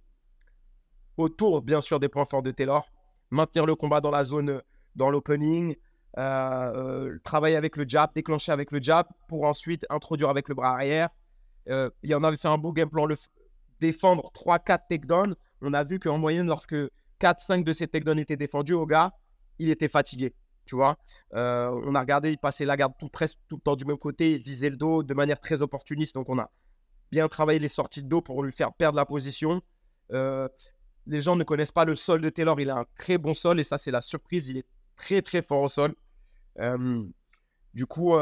Autour, bien sûr, des points forts de Taylor. Maintenir le combat dans la zone, dans l'opening. Euh, euh, travailler avec le jab, déclencher avec le jab pour ensuite introduire avec le bras arrière. Il en avait fait un beau game plan, le défendre 3-4 takedowns. On a vu qu'en moyenne, lorsque 4-5 de ces takedowns étaient défendus au gars, il était fatigué tu vois. Euh, on a regardé, il passait la garde tout, presque tout le temps du même côté, il visait le dos de manière très opportuniste. Donc, on a bien travaillé les sorties de dos pour lui faire perdre la position. Les gens ne connaissent pas le sol de Taylor. Il a un très bon sol et ça, c'est la surprise. Il est très, très fort au sol. Euh, du coup,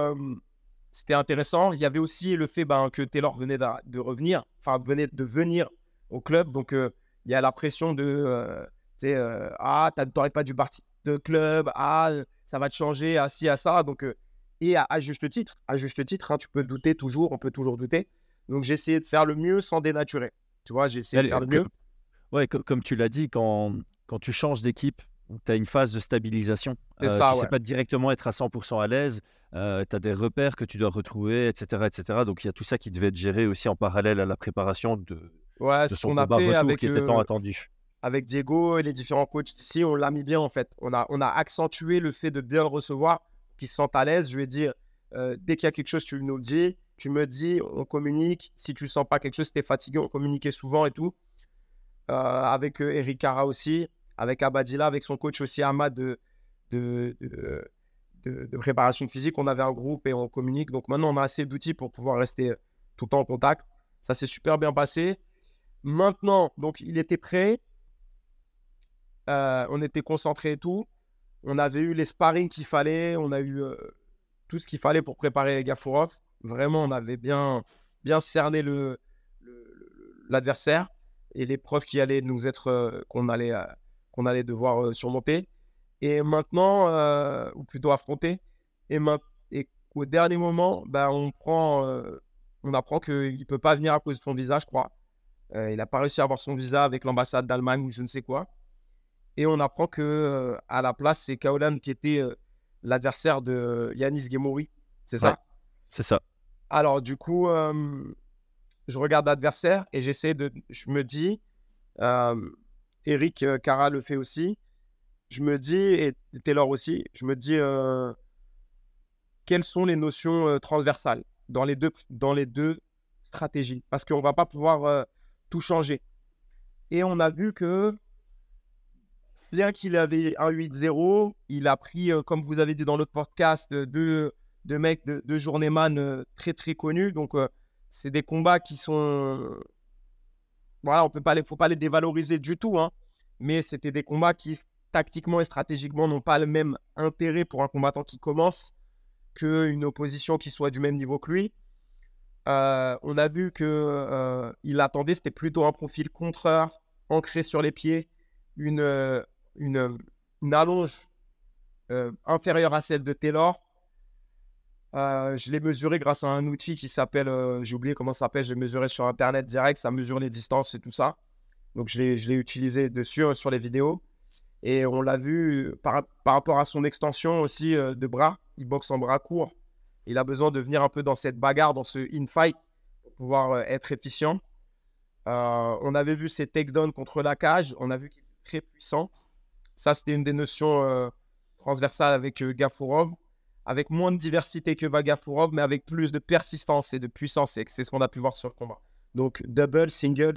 c'était intéressant. Il y avait aussi le fait ben, que Taylor venait de, revenir, enfin, venait de venir au club. Donc, il y a la pression de, tu sais, ah, t'aurais pas dû partir de club, ah, ça va te changer, à ci, à ça. Donc, euh, et à, juste titre, à juste titre, hein, tu peux douter toujours, on peut toujours douter. Donc, j'ai essayé de faire le mieux sans dénaturer. Tu vois, j'ai essayé de faire le mieux. Ouais, comme tu l'as dit, quand, quand tu changes d'équipe, tu as une phase de stabilisation. Euh, ça, tu ne sais pas directement être à 100% à l'aise. Euh, tu as des repères que tu dois retrouver, etc., etc. Donc, il y a tout ça qui devait être géré aussi en parallèle à la préparation de, ouais, de son combat a fait avec, qui était tant attendu avec Diego et les différents coachs ici, on l'a mis bien en fait. On a, on a accentué le fait de bien le recevoir, qu'il se sente à l'aise. Je vais dire, euh, dès qu'il y a quelque chose, tu nous le dis. tu me dis, on communique. Si tu sens pas quelque chose, tu es fatigué, on communiquait souvent et tout. Euh, avec euh, Eric Cara aussi, avec Abadila, avec son coach aussi, Ahmad de, de, de, préparation physique. On avait un groupe et on communique. Donc maintenant, on a assez d'outils pour pouvoir rester tout le temps en contact. Ça s'est super bien passé. Maintenant, donc il était prêt. Euh, on était concentré et tout. On avait eu les sparring qu'il fallait. On a eu tout ce qu'il fallait pour préparer Gafourov. Vraiment, on avait bien, bien cerné le, l'adversaire et les preuves qui allaient nous être, euh, qu'on allait, euh, qu'on allait devoir euh, surmonter. Et maintenant, ou plutôt affronter. Et, et au dernier moment, ben, on, prend, on apprend qu'il ne peut pas venir à cause de son visa, je crois. il n'a pas réussi à avoir son visa avec l'ambassade d'Allemagne ou je ne sais quoi. Et on apprend que à la place, c'est Kaolan qui était l'adversaire de Yanis Gemouri. C'est ça? C'est ça. Alors, du coup, je regarde l'adversaire et j'essaie de. Je me dis, Eric Cara le fait aussi. Je me dis, et Taylor aussi, je me dis, quelles sont les notions transversales dans les, deux, dans les deux stratégies? Parce qu'on ne va pas pouvoir tout changer. Et on a vu que, bien qu'il avait un 8-0, il a pris, comme vous avez dit dans l'autre podcast, deux, deux mecs, de, deux journeyman très très connus. Donc, c'est des combats qui sont. Voilà, on peut pas les, faut pas les dévaloriser du tout, hein. mais c'était des combats qui, tactiquement et stratégiquement, n'ont pas le même intérêt pour un combattant qui commence qu'une opposition qui soit du même niveau que lui. Euh, on a vu que euh, il attendait, c'était plutôt un profil contreur, ancré sur les pieds, une, euh, une, une allonge inférieure à celle de Taylor, euh, je l'ai mesuré grâce à un outil qui s'appelle, euh, j'ai oublié comment ça s'appelle, j'ai mesuré sur Internet direct, ça mesure les distances et tout ça. Donc je l'ai utilisé dessus euh, sur les vidéos. Et on l'a vu par, par, rapport à son extension aussi de bras, il boxe en bras court. Il a besoin de venir un peu dans cette bagarre, dans ce in-fight, pour pouvoir être efficient. on avait vu ses takedowns contre la cage, on a vu qu'il était très puissant. Ça, c'était une des notions transversales avec Gafourov avec moins de diversité que Vagafurov, mais avec plus de persistance et de puissance. C'est ce qu'on a pu voir sur le combat. Donc, double, single,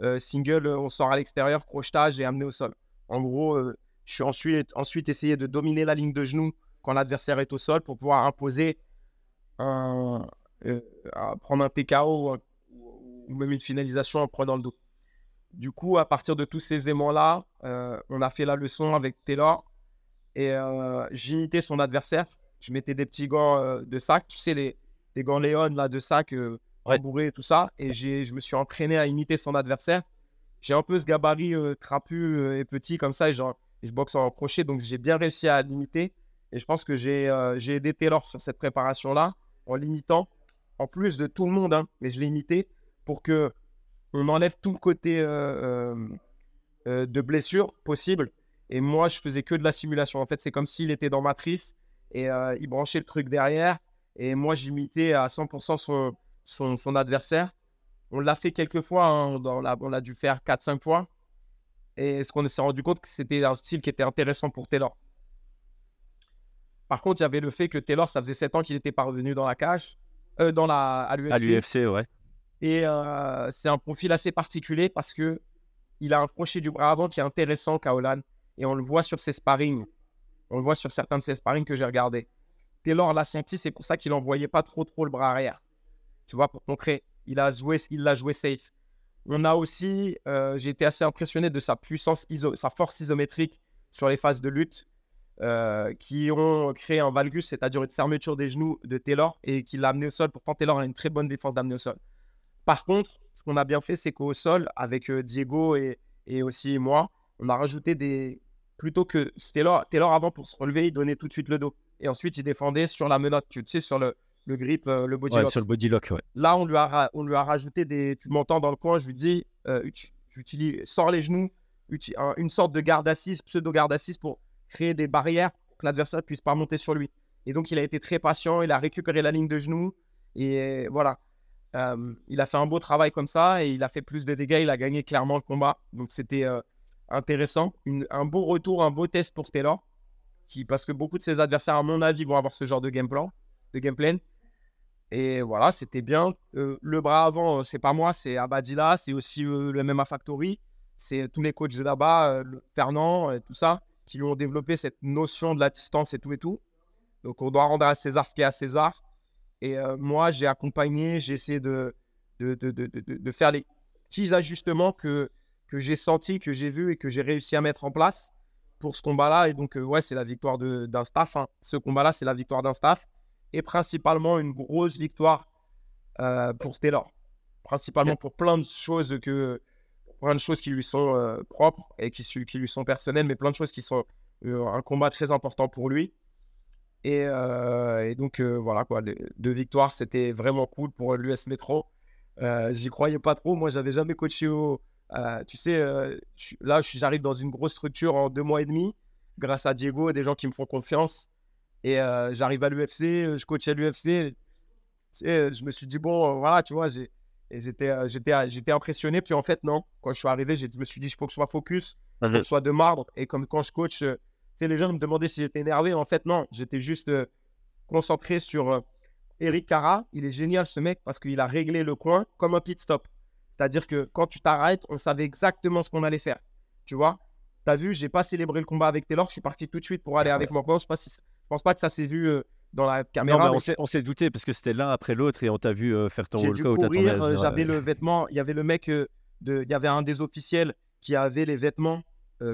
euh, single, on sort à l'extérieur, crochetage et amené au sol. En gros, euh, je suis ensuite, ensuite essayé de dominer la ligne de genoux quand l'adversaire est au sol pour pouvoir imposer un, euh, prendre un TKO ou, même une finalisation en prenant le dos. Du coup, à partir de tous ces aimants-là, on a fait la leçon avec Taylor et j'imitais son adversaire je mettais des petits gants euh, de sac, tu sais, les, les gants Léon là, de sac euh, rembourrés et tout ça. Et je me suis entraîné à imiter son adversaire. J'ai un peu ce gabarit euh, trapu et petit comme ça, et, genre, je boxe en crochet, donc j'ai bien réussi à l'imiter. Et je pense que j'ai aidé Taylor sur cette préparation-là en l'imitant, en plus de tout le monde, hein, mais je l'ai imité pour que on enlève tout le côté de blessure possible. Et moi, je faisais que de la simulation. En fait, c'est comme s'il était dans Matrice et euh, il branchait le truc derrière. Et moi, j'imitais à 100% son, son, son, adversaire. On l'a fait quelques fois, hein, on l'a dû faire 4-5 fois. Et ce qu'on s'est rendu compte, que c'était un style qui était intéressant pour Taylor. Par contre, il y avait le fait que Taylor, ça faisait 7 ans qu'il n'était pas revenu dans la cage, euh, dans la, à l'UFC. À l'UFC, ouais. Et euh, c'est un profil assez particulier parce que il a un crochet du bras avant qui est intéressant, Kaolan. Et on le voit sur ses sparring. On le voit sur certains de ses sparring que j'ai regardé. Taylor l'a senti, c'est pour ça qu'il n'envoyait pas trop trop le bras arrière. Tu vois, pour montrer, il l'a joué safe. On a aussi, euh, j'ai été assez impressionné de sa puissance, sa force isométrique sur les phases de lutte euh, qui ont créé un valgus, c'est-à-dire une fermeture des genoux de Taylor et qui l'a amené au sol. Pourtant, Taylor a une très bonne défense d'amener au sol. Par contre, ce qu'on a bien fait, c'est qu'au sol, avec euh, Diego et aussi moi, on a rajouté des, plutôt que Taylor, Taylor avant pour se relever, il donnait tout de suite le dos. Et ensuite, il défendait sur la menotte, tu sais, sur le, le grip, euh, le body ouais, lock. sur le body lock, ouais. Là, on lui, a, on lui a rajouté des. Tu m'entends dans le coin, je lui dis, euh, j'utilise, sors les genoux, une sorte de garde assise, pseudo-garde assise pour créer des barrières pour que l'adversaire puisse pas monter sur lui. Et donc, il a été très patient, il a récupéré la ligne de genoux. Et voilà. Euh, il a fait un beau travail comme ça et il a fait plus de dégâts. Il a gagné clairement le combat. Donc, c'était intéressant. un beau retour, un beau test pour Taylor. Qui, parce que beaucoup de ses adversaires, à mon avis, vont avoir ce genre de game plan, de game Et voilà, c'était bien. Euh, le bras avant, euh, c'est pas moi, c'est Abadila, c'est aussi euh, le MMA Factory. C'est tous les coachs là-bas, Fernand et tout ça, qui lui ont développé cette notion de la distance et tout et tout. Donc on doit rendre à César ce qui est à César. Et moi, j'ai accompagné, j'ai essayé de de, de, de, de, faire les petits ajustements que, que j'ai sentis, que j'ai vus et que j'ai réussi à mettre en place pour ce combat-là. Et donc, ouais, c'est la victoire d'un staff. Hein. Ce combat-là, c'est la victoire d'un staff et principalement une grosse victoire euh, pour Taylor. Principalement pour plein de choses que plein de choses qui lui sont euh, propres et qui, qui, lui sont personnelles, mais plein de choses qui sont euh, un combat très important pour lui. Et, donc voilà quoi, deux victoires, c'était vraiment cool pour l'US Metro. J'y croyais pas trop. Moi, j'avais jamais coaché au. Tu sais, là, j'arrive dans une grosse structure en deux mois et demi, grâce à Diego et des gens qui me font confiance. Et euh, j'arrive à l'UFC, euh, je coach à l'UFC. Je me suis dit, bon, euh, voilà, tu vois, j'étais, j'étais, j'étais impressionné. Puis en fait, non, quand je suis arrivé, je me suis dit, il faut que je sois focus, que je sois de marbre. Et comme quand je coach, tu sais, les gens me demandaient si j'étais énervé. En fait, non, j'étais juste concentré sur Eric Cara. Il est génial, ce mec, parce qu'il a réglé le coin comme un pit stop. C'est-à-dire que quand tu t'arrêtes, on savait exactement ce qu'on allait faire. Tu vois? T'as vu, j'ai pas célébré le combat avec Taylor, je suis parti tout de suite pour aller avec mon coach. Je si pense pas que ça s'est vu euh, dans la caméra. Non, on s'est douté parce que c'était l'un après l'autre et on t'a vu euh, faire ton walkout ton euh, J'avais le vêtement, il y avait le mec, il y avait un des officiels qui avait les vêtements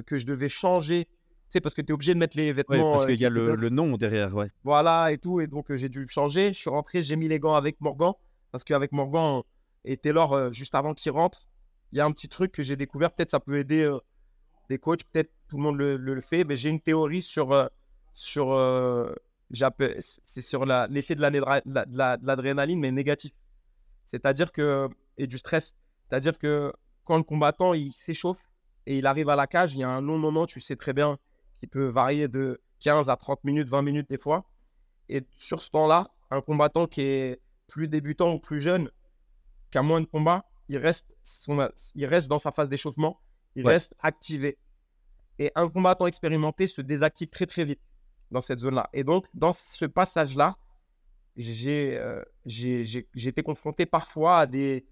que je devais changer. Tu sais, parce que tu es obligé de mettre les vêtements. parce qu'il y a le, le, nom derrière, ouais. Voilà, et tout. Et donc, j'ai dû changer. Je suis rentré, j'ai mis les gants avec Morgan. Parce qu'avec Morgan et Taylor, juste avant qu'il rentre, il y a un petit truc que j'ai découvert. Peut-être ça peut aider des coachs, peut-être tout le monde le, fait. Mais j'ai une théorie sur sur, euh, c'est sur l'effet de l'adrénaline, mais négatif. C'est-à-dire que, et du stress. C'est-à-dire que quand le combattant, il s'échauffe et il arrive à la cage, il y a un long moment, tu sais très bien, qui peut varier de 15 à 30 minutes, 20 minutes des fois. Et sur ce temps-là, un combattant qui est plus débutant ou plus jeune, qui a moins de combats, il reste, il reste dans sa phase d'échauffement, il reste activé. Et un combattant expérimenté se désactive très très vite dans cette zone-là. Et donc, dans ce passage-là, euh, j'ai été confronté parfois à des.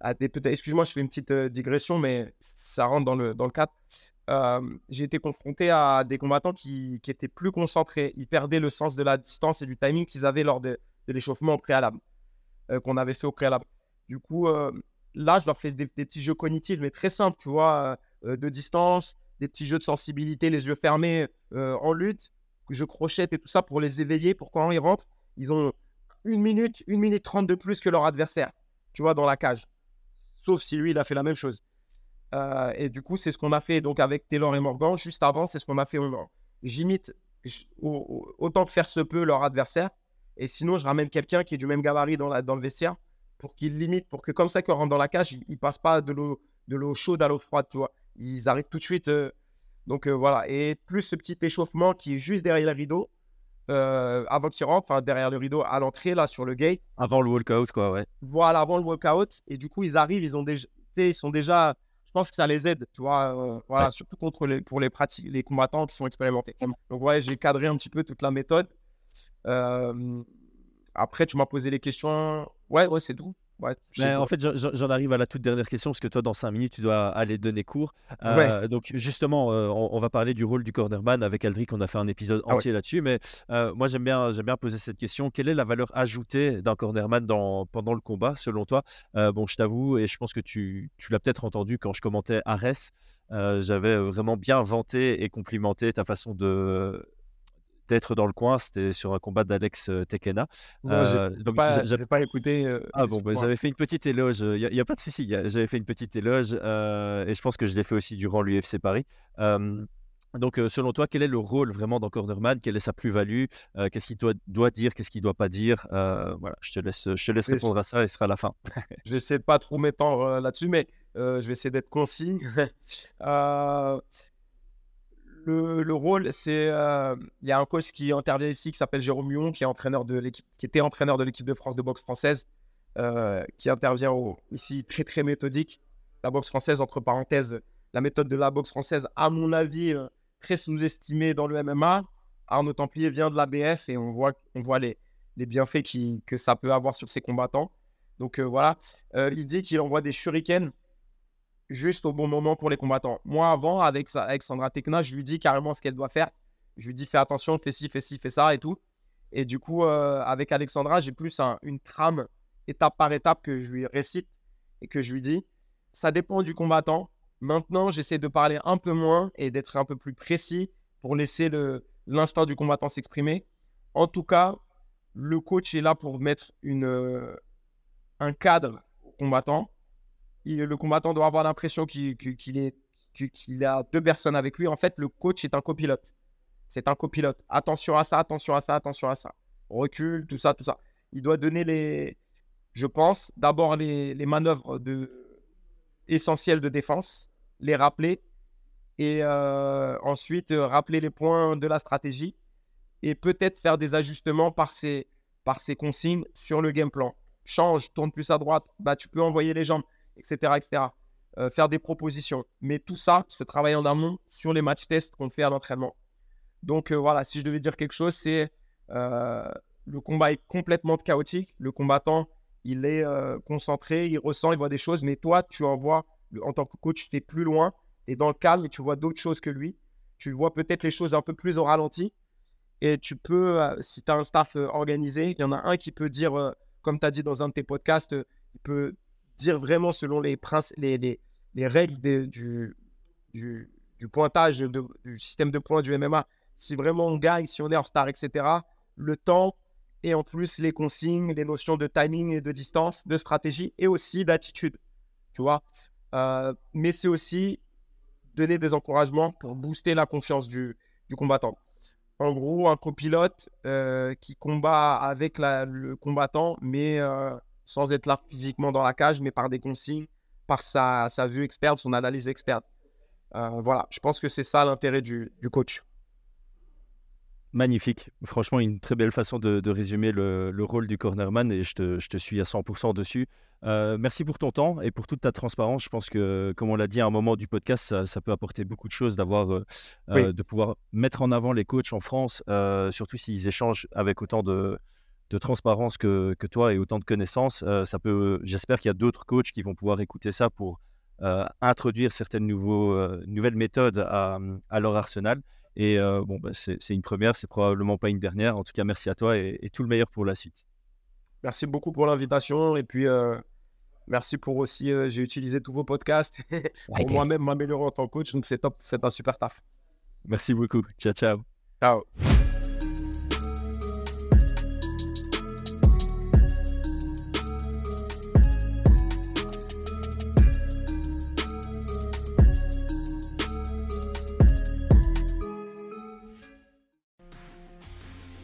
À des Excuse-moi, je fais une petite euh, digression, mais ça rentre dans le, dans le cadre. Euh, j'ai été confronté à des combattants qui, qui, étaient plus concentrés. Ils perdaient le sens de la distance et du timing qu'ils avaient lors de, de l'échauffement au préalable, qu'on avait fait au préalable. Du coup, là, je leur fais des, petits jeux cognitifs, mais très simples, tu vois, de distance, des petits jeux de sensibilité, les yeux fermés en lutte, je crochette et tout ça pour les éveiller, pour quand ils rentrent, ils ont une minute, une minute trente de plus que leur adversaire, tu vois, dans la cage. Sauf si lui, il a fait la même chose. Euh, et du coup, c'est ce qu'on a fait avec Taylor et Morgan. Juste avant, c'est ce qu'on a fait. J'imite autant que faire se peut leur adversaire. Et sinon, je ramène quelqu'un qui est du même gabarit dans le vestiaire pour qu'il limite, pour que comme ça, quand rentre dans la cage, il, ne passe pas de l'eau chaude à l'eau froide, tu vois. Ils arrivent tout de suite euh, donc euh, voilà, et plus ce petit échauffement qui est juste derrière le rideau, euh, avant qu'il rentre, enfin derrière le rideau à l'entrée, là sur le gate. Avant le walkout, quoi, ouais. Voilà, avant le walkout. Et du coup, ils arrivent, ils, ont déjà, ils sont déjà. Je pense que ça les aide, tu vois, voilà, surtout contre les, pour les, pratiques, les combattants qui sont expérimentés. Donc, ouais, j'ai cadré un petit peu toute la méthode. après, tu m'as posé les questions. Ouais, ouais, c'est tout en fait, j'en arrive à la toute dernière question parce que toi, dans 5 minutes, tu dois aller donner cours. Euh, donc, justement, euh, on, va parler du rôle du cornerman avec Aldric. On a fait un épisode ah entier là-dessus. Mais euh, moi, j'aime bien, bien poser cette question. Quelle est la valeur ajoutée d'un cornerman dans, pendant le combat, selon toi? Bon, je t'avoue, et je pense que tu, tu l'as peut-être entendu quand je commentais Ares. J'avais vraiment bien vanté et complimenté ta façon de d'être dans le coin. C'était sur un combat d'Alex euh, Tekena. Euh, donc pas, j'avais pas écouté. Euh, ah bon, bah, j'avais fait une petite éloge. Il n'y a, pas de souci. J'avais fait une petite éloge et je pense que je l'ai fait aussi durant l'UFC Paris. donc, selon toi, quel est le rôle vraiment d'un cornerman? Quelle est sa plus-value? Qu'est-ce qu'il doit, doit, dire Qu'est-ce qu'il ne doit pas dire? Voilà, je te laisse, je te laisse répondre à ça et ce sera la fin. je vais essayer de pas trop m'étendre là-dessus, mais je vais essayer d'être concis le, rôle, c'est. Euh, il y a un coach qui intervient ici qui s'appelle Jérôme Mion, qui, est entraîneur de qui était entraîneur de l'équipe de France de boxe française, euh, qui intervient ici très, très méthodique. La boxe française, entre parenthèses, la méthode de la boxe française, à mon avis, euh, très sous-estimée dans le MMA. Arnaud Templier vient de l'ABF et on voit, on voit les, les bienfaits que ça peut avoir sur ses combattants. Donc voilà, il dit qu'il envoie des shurikens juste au bon moment pour les combattants. Moi, avant, avec Alexandra Tekna, je lui dis carrément ce qu'elle doit faire. Je lui dis fais attention, fais ci, fais ci, fais ça et tout. Et du coup, avec Alexandra, j'ai plus une trame étape par étape que je lui récite et que je lui dis. Ça dépend du combattant. Maintenant, j'essaie de parler un peu moins et d'être un peu plus précis pour laisser l'instant du combattant s'exprimer. En tout cas, le coach est là pour mettre euh, un cadre au combattant. Le combattant doit avoir l'impression qu'il a deux personnes avec lui. En fait, le coach est un copilote. C'est un copilote. Attention à ça, attention à ça, attention à ça. Recule, tout ça, tout ça. Il doit donner les, je pense, d'abord les, manœuvres de, essentielles de défense, les rappeler et euh, ensuite euh, rappeler les points de la stratégie et peut-être faire des ajustements par par ces consignes sur le game plan. Change, tourne plus à droite, bah, tu peux envoyer les jambes, etc. etc. Euh, faire des propositions. Mais tout ça, se travaille en amont sur les match tests qu'on fait à l'entraînement. Donc voilà, si je devais dire quelque chose, c'est le combat est complètement chaotique. Le combattant, il est concentré, il ressent, il voit des choses, mais toi, tu en vois, en tant que coach, tu es plus loin, tu es dans le calme et tu vois d'autres choses que lui. Tu vois peut-être les choses un peu plus au ralenti. Et tu peux, si tu as un staff organisé, il y en a un qui peut dire, comme tu as dit dans un de tes podcasts, il peut dire vraiment selon les, les, les, les règles du, du, du, pointage du système de points du MMA, si vraiment on gagne, si on est en retard, etc., le temps et en plus les consignes, les notions de timing et de distance, de stratégie et aussi d'attitude. Tu vois euh, Mais c'est aussi donner des encouragements pour booster la confiance du, du combattant. En gros, un copilote euh, qui combat avec le combattant, mais euh, sans être là physiquement dans la cage, mais par des consignes, par sa, sa vue experte, son analyse experte. voilà, je pense que c'est ça l'intérêt du, du coach. Magnifique. Franchement, une très belle façon de, résumer le, rôle du cornerman et je te, suis à 100% dessus. Euh, merci pour ton temps et pour toute ta transparence. Je pense que, comme on l'a dit à un moment du podcast, ça, peut apporter beaucoup de choses d'avoir, euh, euh, de pouvoir mettre en avant les coachs en France, surtout s'ils échangent avec autant de, transparence que, toi et autant de connaissances. ça peut, j'espère qu'il y a d'autres coachs qui vont pouvoir écouter ça pour introduire certaines nouvelles méthodes à leur arsenal. Et euh, bon, bah, c'est une première, c'est probablement pas une dernière. En tout cas, merci à toi et, tout le meilleur pour la suite. Merci beaucoup pour l'invitation. Et puis, euh, merci pour aussi, euh, j'ai utilisé tous vos podcasts pour moi-même m'améliorer en tant que coach. Donc, c'est top, c'est un super taf. Merci beaucoup. Ciao, ciao. Ciao.